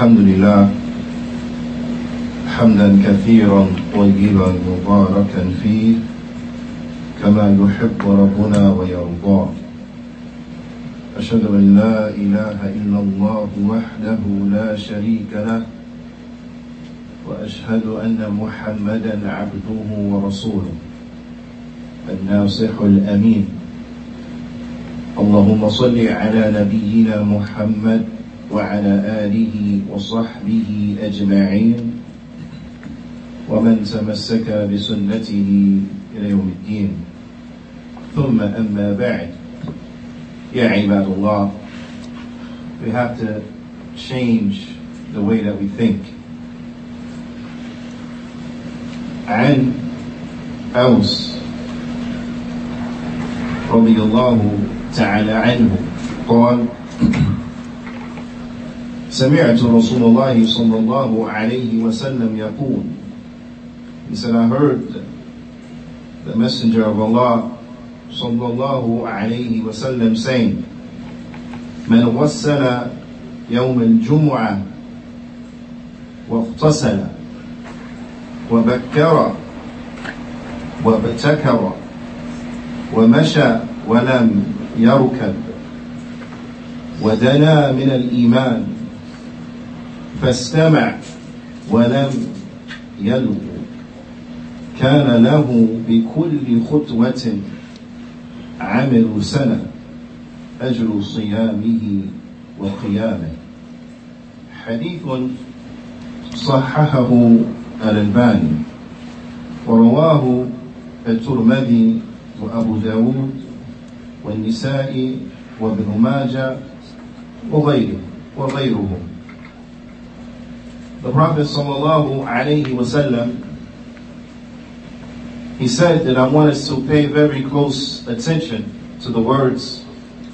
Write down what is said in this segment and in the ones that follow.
الحمد لله حمدا كثيرا طيبا مباركا فيه كما يحب ربنا ويرضى. أشهد أن لا إله إلا الله وحده لا شريك له وأشهد أن محمدا عبده ورسوله الناصح الأمين. اللهم صل على نبينا محمد وعلى آله وصحبه أجمعين. ومن تمسك بسنته إلى يوم الدين. ثم أما بعد. يا عباد الله we have to change the way that we think. عن أوس رضي الله تعالى عنه. قال سمعت رسول الله صلى الله عليه وسلم يقول He said, I heard the Messenger of Allah صلى الله عليه وسلم saying, من غسل يوم الجمعة واغتسل وبكر وابتكر ومشى ولم يركب ودنا من الإيمان فاستمع ولم يلغ كان له بكل خطوة عمل سنة أجر صيامه وقيامه. حديث صححه الألباني. ورواه الترمذي وأبو داود والنسائي وابن ماجه وغيره وغيرهم. The Prophet sallallahu alayhi wasallam he said that I want us to pay very close attention to the words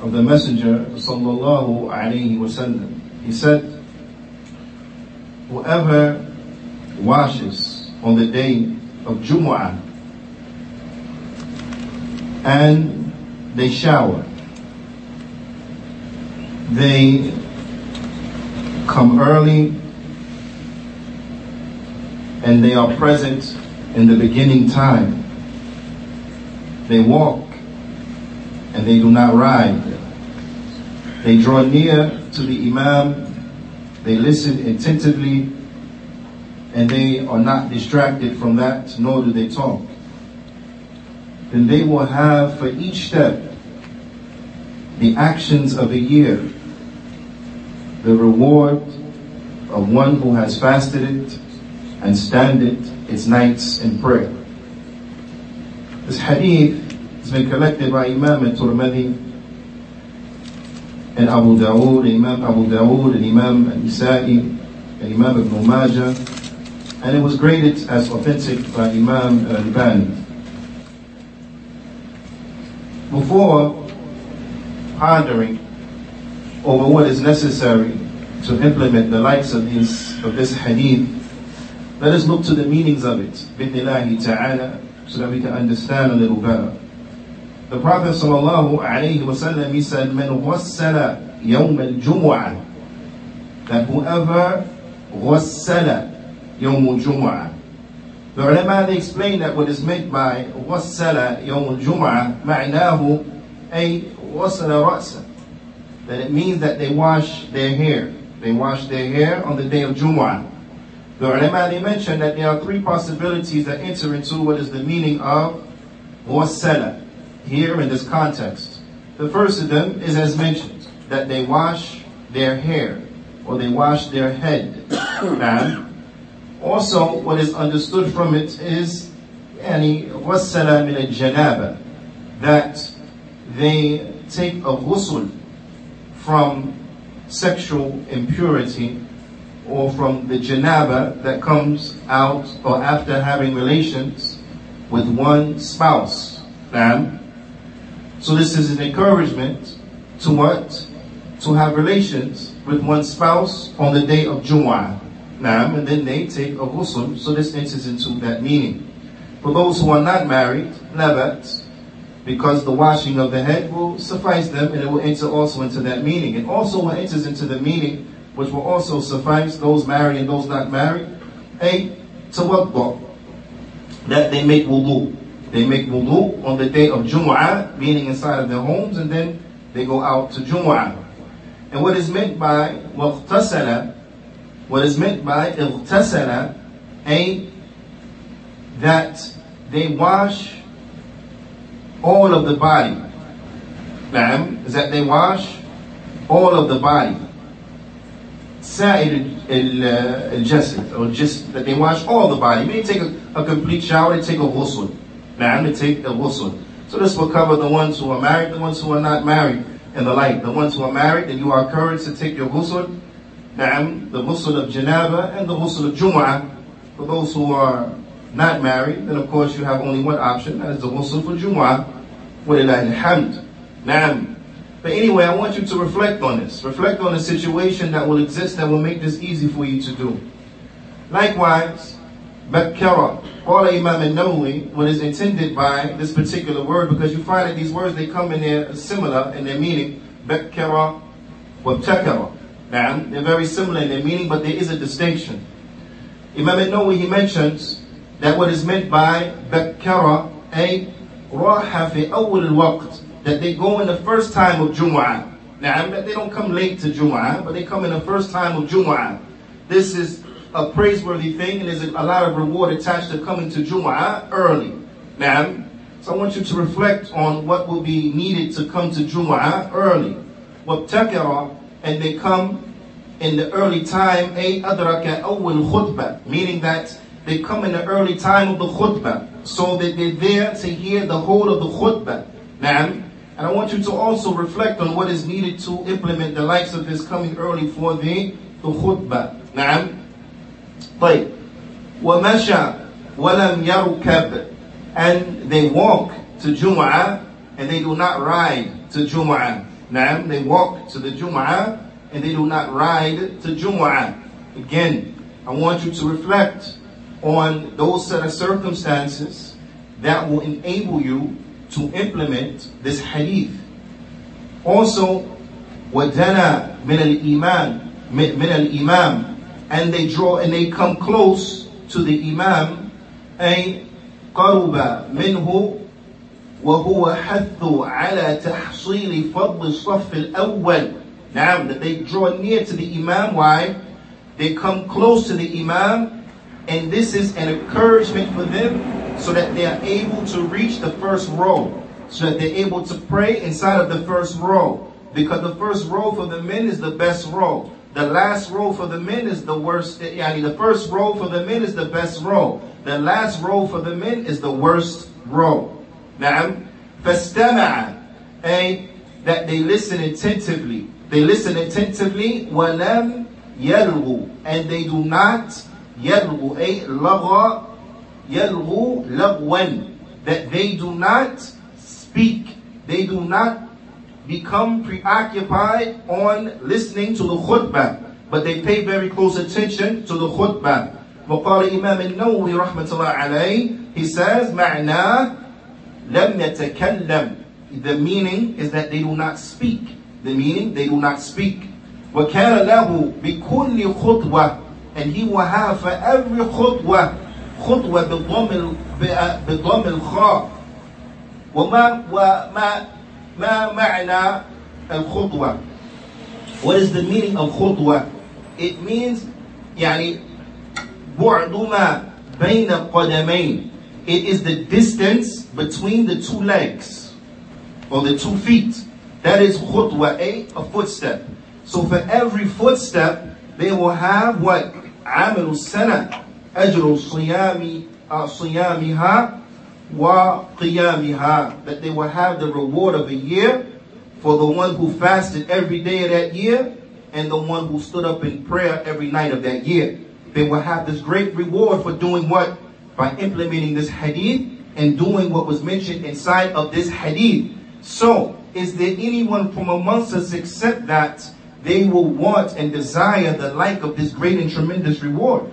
of the Messenger sallallahu alayhi wasallam. He said, whoever washes on the day of Jumu'ah and they shower, they come early and they are present in the beginning time. They walk and they do not ride. They draw near to the Imam, they listen attentively, and they are not distracted from that, nor do they talk. Then they will have for each step the actions of a year, the reward of one who has fasted it and stand it its nights in prayer. This hadith has been collected by Imam al-Tirmidhi and Abu Dawood, Imam Abu Dawood, and Imam al-Nisa'i, and Imam Ibn Majah, and it was graded as authentic by Imam al-Albani. Before pondering over what is necessary to implement the likes of these of this hadith, let us look to the meanings of it, بِإِذْنِ ta'ala, so that we can understand a little better. The Prophet sallallahu alaihi wasallam he said, "Man ghassala yawm al-jum'ah," that whoever ghassala yawm al-jum'ah. The ulama they explain that what is meant by ghassala yawm al-jum'ah, معناه أي وصل رأسه. That it means that they wash their hair. They wash their hair on the day of Jum'ah. The ulama mentioned that there are three possibilities that enter into what is the meaning of wasala here in this context. The first of them is as mentioned, that they wash their hair or they wash their head. and also what is understood from it is yani wasala min al-janaba that they take a ghusl from sexual impurity or from the janaba that comes out or after having relations with one spouse. Now, so this is an encouragement to what? To have relations with one spouse on the day of Jumu'ah. Now, and then they take a ghusl, so this enters into that meaning. For those who are not married, nabat, because the washing of the head will suffice them and it will enter also into that meaning. And also enters into the meaning which will also suffice those married and those not married. A tawaddu, that they make wudu. They make wudu on the day of Jumu'ah, meaning inside of their homes, and then they go out to Jumu'ah. And what is meant by waghtasala, what is meant by ightasala, a that they wash all of the body. Na'am, is that they wash all of the body. سائر الجسد or just that they wash all the body. May take a, a complete shower, they take a ghusl. Na'am, they take a ghusl. So this will cover the ones who are married, the ones who are not married, and the like. The ones who are married, and you are encouraged to take your ghusl. Na'am, the ghusl of janaba and the ghusl of jum'ah. For those who are not married, then of course you have only one option, that is the ghusl for jum'ah. وَلِلَّهِ الْحَمْدِ Na'am. but anyway, I want you to reflect on this. Reflect on the situation that will exist that will make this easy for you to do. Likewise, Bakkara. Qala Imam al-Nawawi, what is intended by this particular word, because you find that these words, they come in there similar in their meaning. Bakkara wa Now, they're very similar in their meaning, but there is a distinction. Imam al-Nawawi, he mentions that what is meant by Bakkara, a raha fi awwal al-waqt, that they go in the first time of Jumu'ah. Now, that they don't come late to Jumu'ah, but they come in the first time of Jumu'ah. This is a praiseworthy thing, and there's a lot of reward attached to coming to Jumu'ah early. Now, so I want you to reflect on what will be needed to come to Jumu'ah early. وَابْتَكَرَ And they come in the early time, أي أدرك أول خطبة, meaning that they come in the early time of the khutbah, so that they're there to hear the whole of the khutbah. Now, and I want you to also reflect on what is needed to implement the likes of this coming early for the, the khutbah. نعم طيب ومشى ولم يركب and they walk to Jum'ah and they do not ride to Jum'ah. نعم they walk to the Jum'ah and they do not ride to Jum'ah. Again, I want you to reflect on those set of circumstances that will enable you to implement this hadith. Also, وَدَنَا مِنَ الْإِمَامِ مِنَ الْإِمَامِ And they draw and they come close to the Imam أي قرب منه وهو حث على تحصيل فضل الصف الأول Now that they draw near to the Imam, why? They come close to the Imam and this is an encouragement for them so that they are able to reach the first row, so that they're able to pray inside of the first row. Because the first row for the men is the best row. The last row for the men is the worst. Yani the first row for the men is the best row. The last row for the men is the worst row. Now, فاستمع a that they listen attentively. They listen attentively. وَلَمْ يَلْغُوا And they do not يَلْغُوا a لغى يلغو لغوا that they do not speak they do not become preoccupied on listening to the khutbah but they pay very close attention to the khutbah وقال إمام النووي رحمة الله عليه he says معناه لم يتكلم the meaning is that they do not speak the meaning they do not speak وكان له بكل خطوة and he will have for every khutbah خطوة بالضم بالضم الخاء وما وما ما معنى الخطوة What is the meaning of خطوة? It means يعني بعد ما بين القدمين It is the distance between the two legs or the two feet. That is خطوة, a, a footstep. So for every footstep, they will have what? عمل السنة أجر صيام صيامها وقيامها that they will have the reward of a year for the one who fasted every day of that year and the one who stood up in prayer every night of that year. They will have this great reward for doing what? By implementing this hadith and doing what was mentioned inside of this hadith. So, is there anyone from amongst us except that they will want and desire the like of this great and tremendous reward?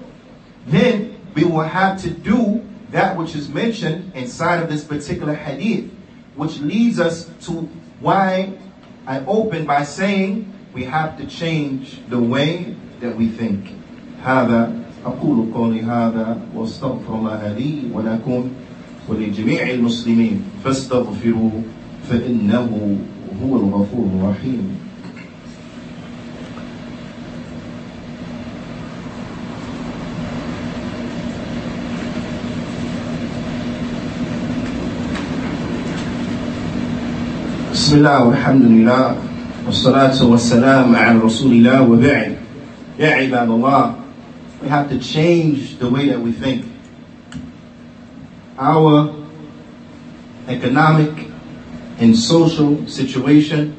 then we will have to do that which is mentioned inside of this particular hadith, which leads us to why I open by saying we have to change the way that we think. هذا أقول قولي هذا واستغفر الله لي ولكم ولجميع المسلمين فاستغفروه فإنه هو الغفور الرحيم بسم الله والحمد لله والصلاة والسلام على رسول الله وبعد يا عباد الله we have to change the way that we think our economic and social situation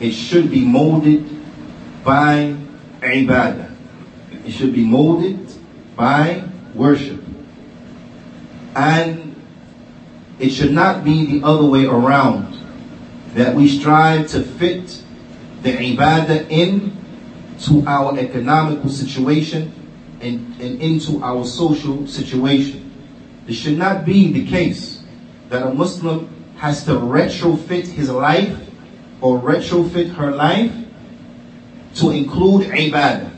it should be molded by ibadah it should be molded by worship and it should not be the other way around that we strive to fit the ibadah in to our economical situation and, and into our social situation. It should not be the case that a Muslim has to retrofit his life or retrofit her life to include ibadah.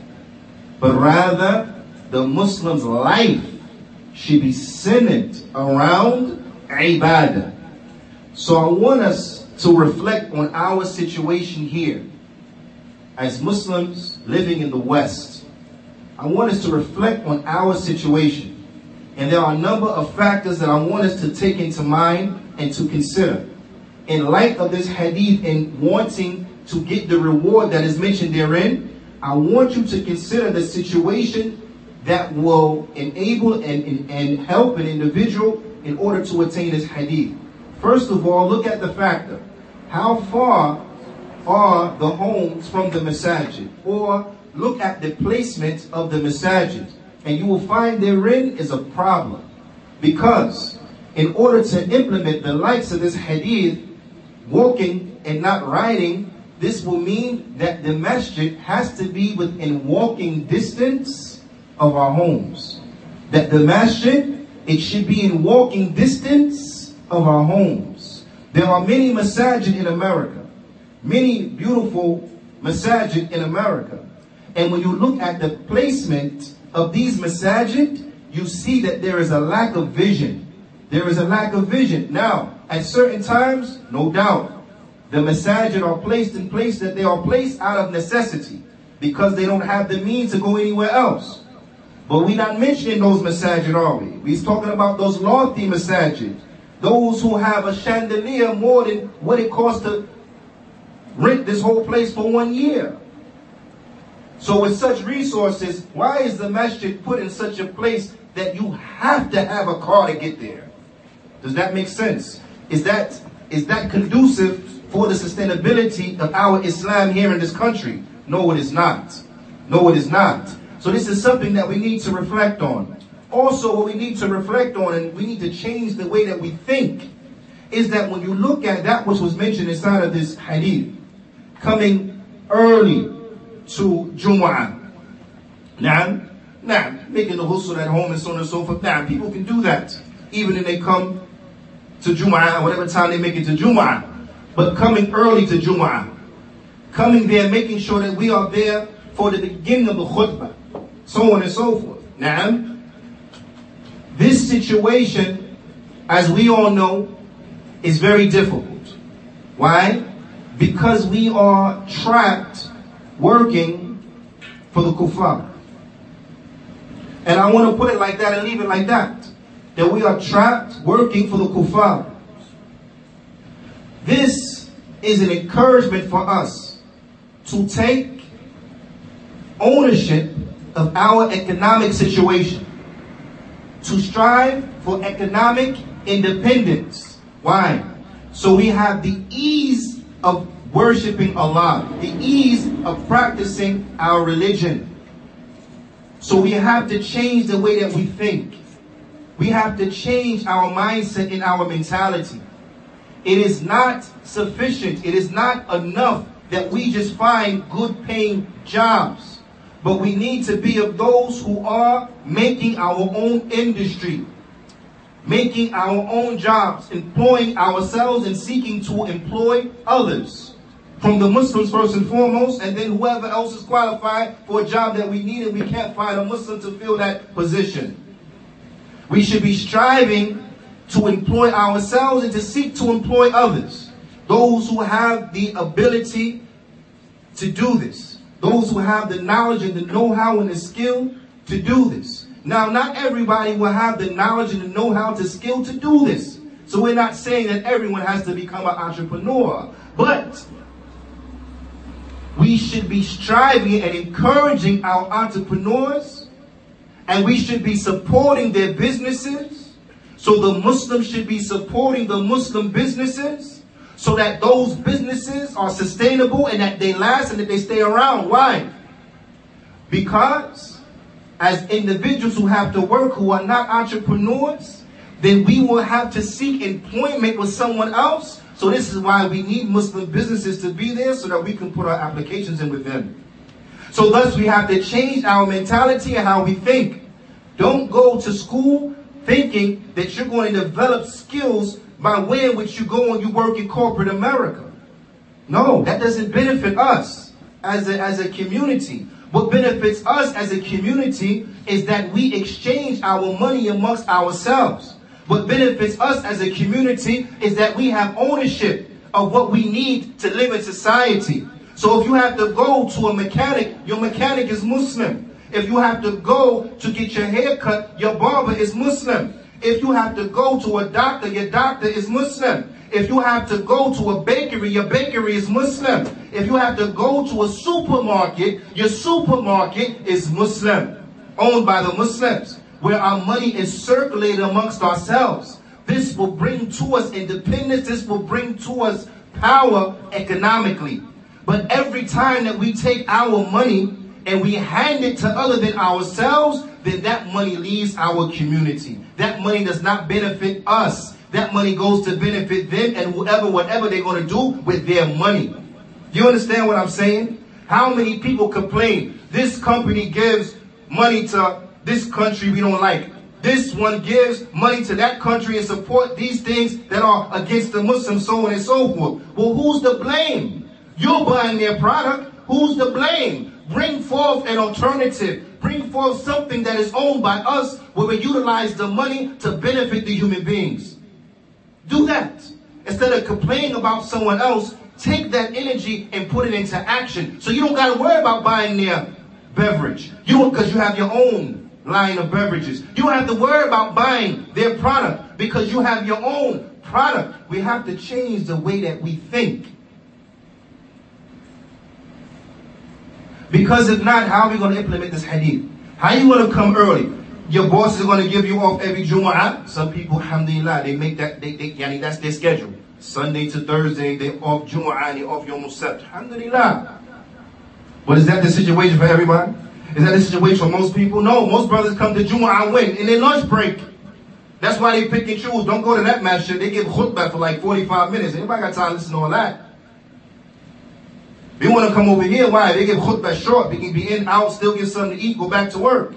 But rather, the Muslim's life should be centered around ibadah. So I want us to reflect on our situation here as Muslims living in the West. I want us to reflect on our situation. And there are a number of factors that I want us to take into mind and to consider. In light of this hadith and wanting to get the reward that is mentioned therein, I want you to consider the situation that will enable and, and, and help an individual in order to attain this hadith. First of all, look at the factor how far are the homes from the masajid? Or look at the placement of the masajid. And you will find therein is a problem. Because in order to implement the likes of this hadith, walking and not riding, this will mean that the masjid has to be within walking distance of our homes. That the masjid, it should be in walking distance of our homes. There are many masajid in America, many beautiful masajid in America. And when you look at the placement of these masajid, you see that there is a lack of vision. There is a lack of vision. Now, at certain times, no doubt, the masajid are placed in place that they are placed out of necessity because they don't have the means to go anywhere else. But we're not mentioning those masajid, are we? We're talking about those lofty masajid those who have a chandelier more than what it costs to rent this whole place for one year. So with such resources, why is the masjid put in such a place that you have to have a car to get there? Does that make sense? Is that is that conducive for the sustainability of our Islam here in this country? No, it is not. No, it is not. So this is something that we need to reflect on. Also, what we need to reflect on and we need to change the way that we think is that when you look at that which was mentioned inside of this hadith, coming early to Jumu'ah. Now, now, making the ghusl at home and so on and so forth. Now, people can do that even if they come to Jumu'ah, whatever time they make it to Jumu'ah. But coming early to Jumu'ah, coming there, making sure that we are there for the beginning of the khutbah, so on and so forth. Now, this situation, as we all know, is very difficult. Why? Because we are trapped working for the kuffar. And I want to put it like that and leave it like that. That we are trapped working for the kuffar. This is an encouragement for us to take ownership of our economic situation to strive for economic independence. Why? So we have the ease of worshiping Allah, the ease of practicing our religion. So we have to change the way that we think. We have to change our mindset and our mentality. It is not sufficient, it is not enough that we just find good paying jobs. But we need to be of those who are making our own industry, making our own jobs, employing ourselves and seeking to employ others. from the Muslims first and foremost, and then whoever else is qualified for a job that we need and we can't find a Muslim to fill that position. We should be striving to employ ourselves and to seek to employ others. Those who have the ability to do this. Those who have the knowledge and the know-how and the skill to do this. Now, not everybody will have the knowledge and the know-how to skill to do this. So we're not saying that everyone has to become an entrepreneur. But we should be striving and encouraging our entrepreneurs and we should be supporting their businesses. So the Muslims should be supporting the Muslim businesses so that those businesses are sustainable and that they last and that they stay around. Why? Because as individuals who have to work who are not entrepreneurs, then we will have to seek employment with someone else. So this is why we need Muslim businesses to be there so that we can put our applications in with them. So thus we have to change our mentality and how we think. Don't go to school thinking that you're going to develop skills by way in which you go and you work in corporate America. No, that doesn't benefit us as a, as a community. What benefits us as a community is that we exchange our money amongst ourselves. What benefits us as a community is that we have ownership of what we need to live in society. So if you have to go to a mechanic, your mechanic is Muslim. If you have to go to get your hair cut, your barber is Muslim. If you have to go to a doctor, your doctor is Muslim. If you have to go to a bakery, your bakery is Muslim. If you have to go to a supermarket, your supermarket is Muslim, owned by the Muslims where our money is circulated amongst ourselves. This will bring to us independence. This will bring to us power economically. But every time that we take our money and we hand it to other than ourselves, then that money leaves our community. That money does not benefit us. That money goes to benefit them and whoever, whatever they're going to do with their money. You understand what I'm saying? How many people complain? This company gives money to this country we don't like. This one gives money to that country and support these things that are against the Muslims, so on and so forth. Well, who's to blame? You're buying their product. Who's to blame? Bring forth an alternative. Bring forth something that is owned by us where we utilize the money to benefit the human beings. Do that. Instead of complaining about someone else, take that energy and put it into action. So you don't got to worry about buying their beverage. You because you have your own line of beverages. You don't have to worry about buying their product because you have your own product. We have to change the way that we think. Because if not, how are we going to implement this hadith? How you going to come early? Your boss is going to give you off every Jumu'ah. Some people, alhamdulillah, they make that, they, they, yani that's their schedule. Sunday to Thursday, they off Jumu'ah, and they off Yom Sabt. Alhamdulillah. But is that the situation for everybody? Is that the situation for most people? No, most brothers come to Jumu'ah and win in their lunch break. That's why they pick and choose. Don't go to that masjid. They give khutbah for like 45 minutes. Anybody got time to listen to all that? They want to come over here. Why? They give khutbah short. They can be in, out, still get something to eat, go back to work.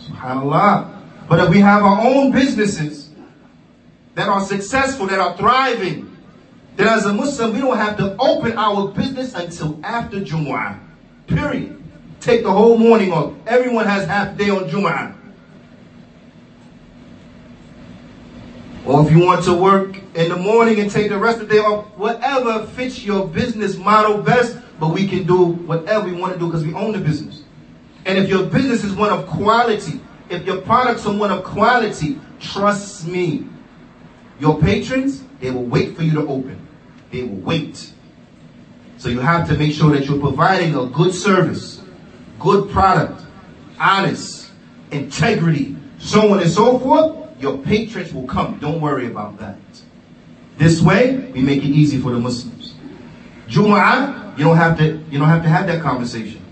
SubhanAllah. But if we have our own businesses that are successful, that are thriving, then as a Muslim, we don't have to open our business until after Jumu'ah. Period. Take the whole morning off. Everyone has half day on Jum'ah. Or if you want to work in the morning and take the rest of the day off, whatever fits your business model best, but we can do whatever we want to do because we own the business. And if your business is one of quality, if your products are one of quality, trust me, your patrons, they will wait for you to open. They will wait. So you have to make sure that you're providing a good service good product, honest, integrity, so on and so forth, your patrons will come. Don't worry about that. This way, we make it easy for the Muslims. Jumu'ah, you don't have to, you don't have to have that conversation.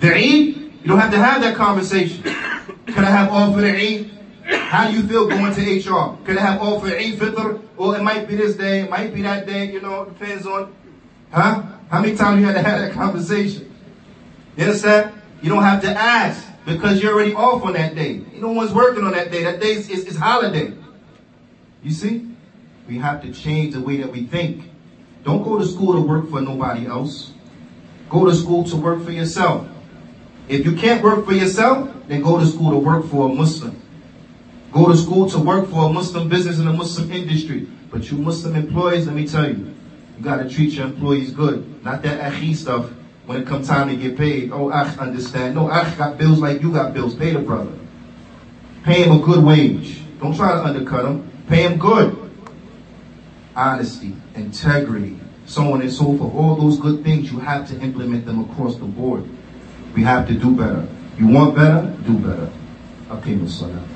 The Eid, you don't have to have that conversation. Can I have all for the Eid? How do you feel going to HR? Can I have all for Eid Fitr? Or it might be this day, it might be that day, you know, depends on, huh? How many times you had to have that conversation? You understand? You don't have to ask because you're already off on that day. No one's working on that day. That day is, is, is holiday. You see? We have to change the way that we think. Don't go to school to work for nobody else. Go to school to work for yourself. If you can't work for yourself, then go to school to work for a Muslim. Go to school to work for a Muslim business in a Muslim industry. But you Muslim employees, let me tell you, you gotta treat your employees good. Not that akhi stuff when it comes time to get paid. Oh, akh, understand. No, akh got bills like you got bills. Pay the brother. Pay him a good wage. Don't try to undercut him. Pay him good. Honesty, integrity, so on and so forth. All those good things, you have to implement them across the board. We have to do better. You want better? Do better. Okay, Muslim.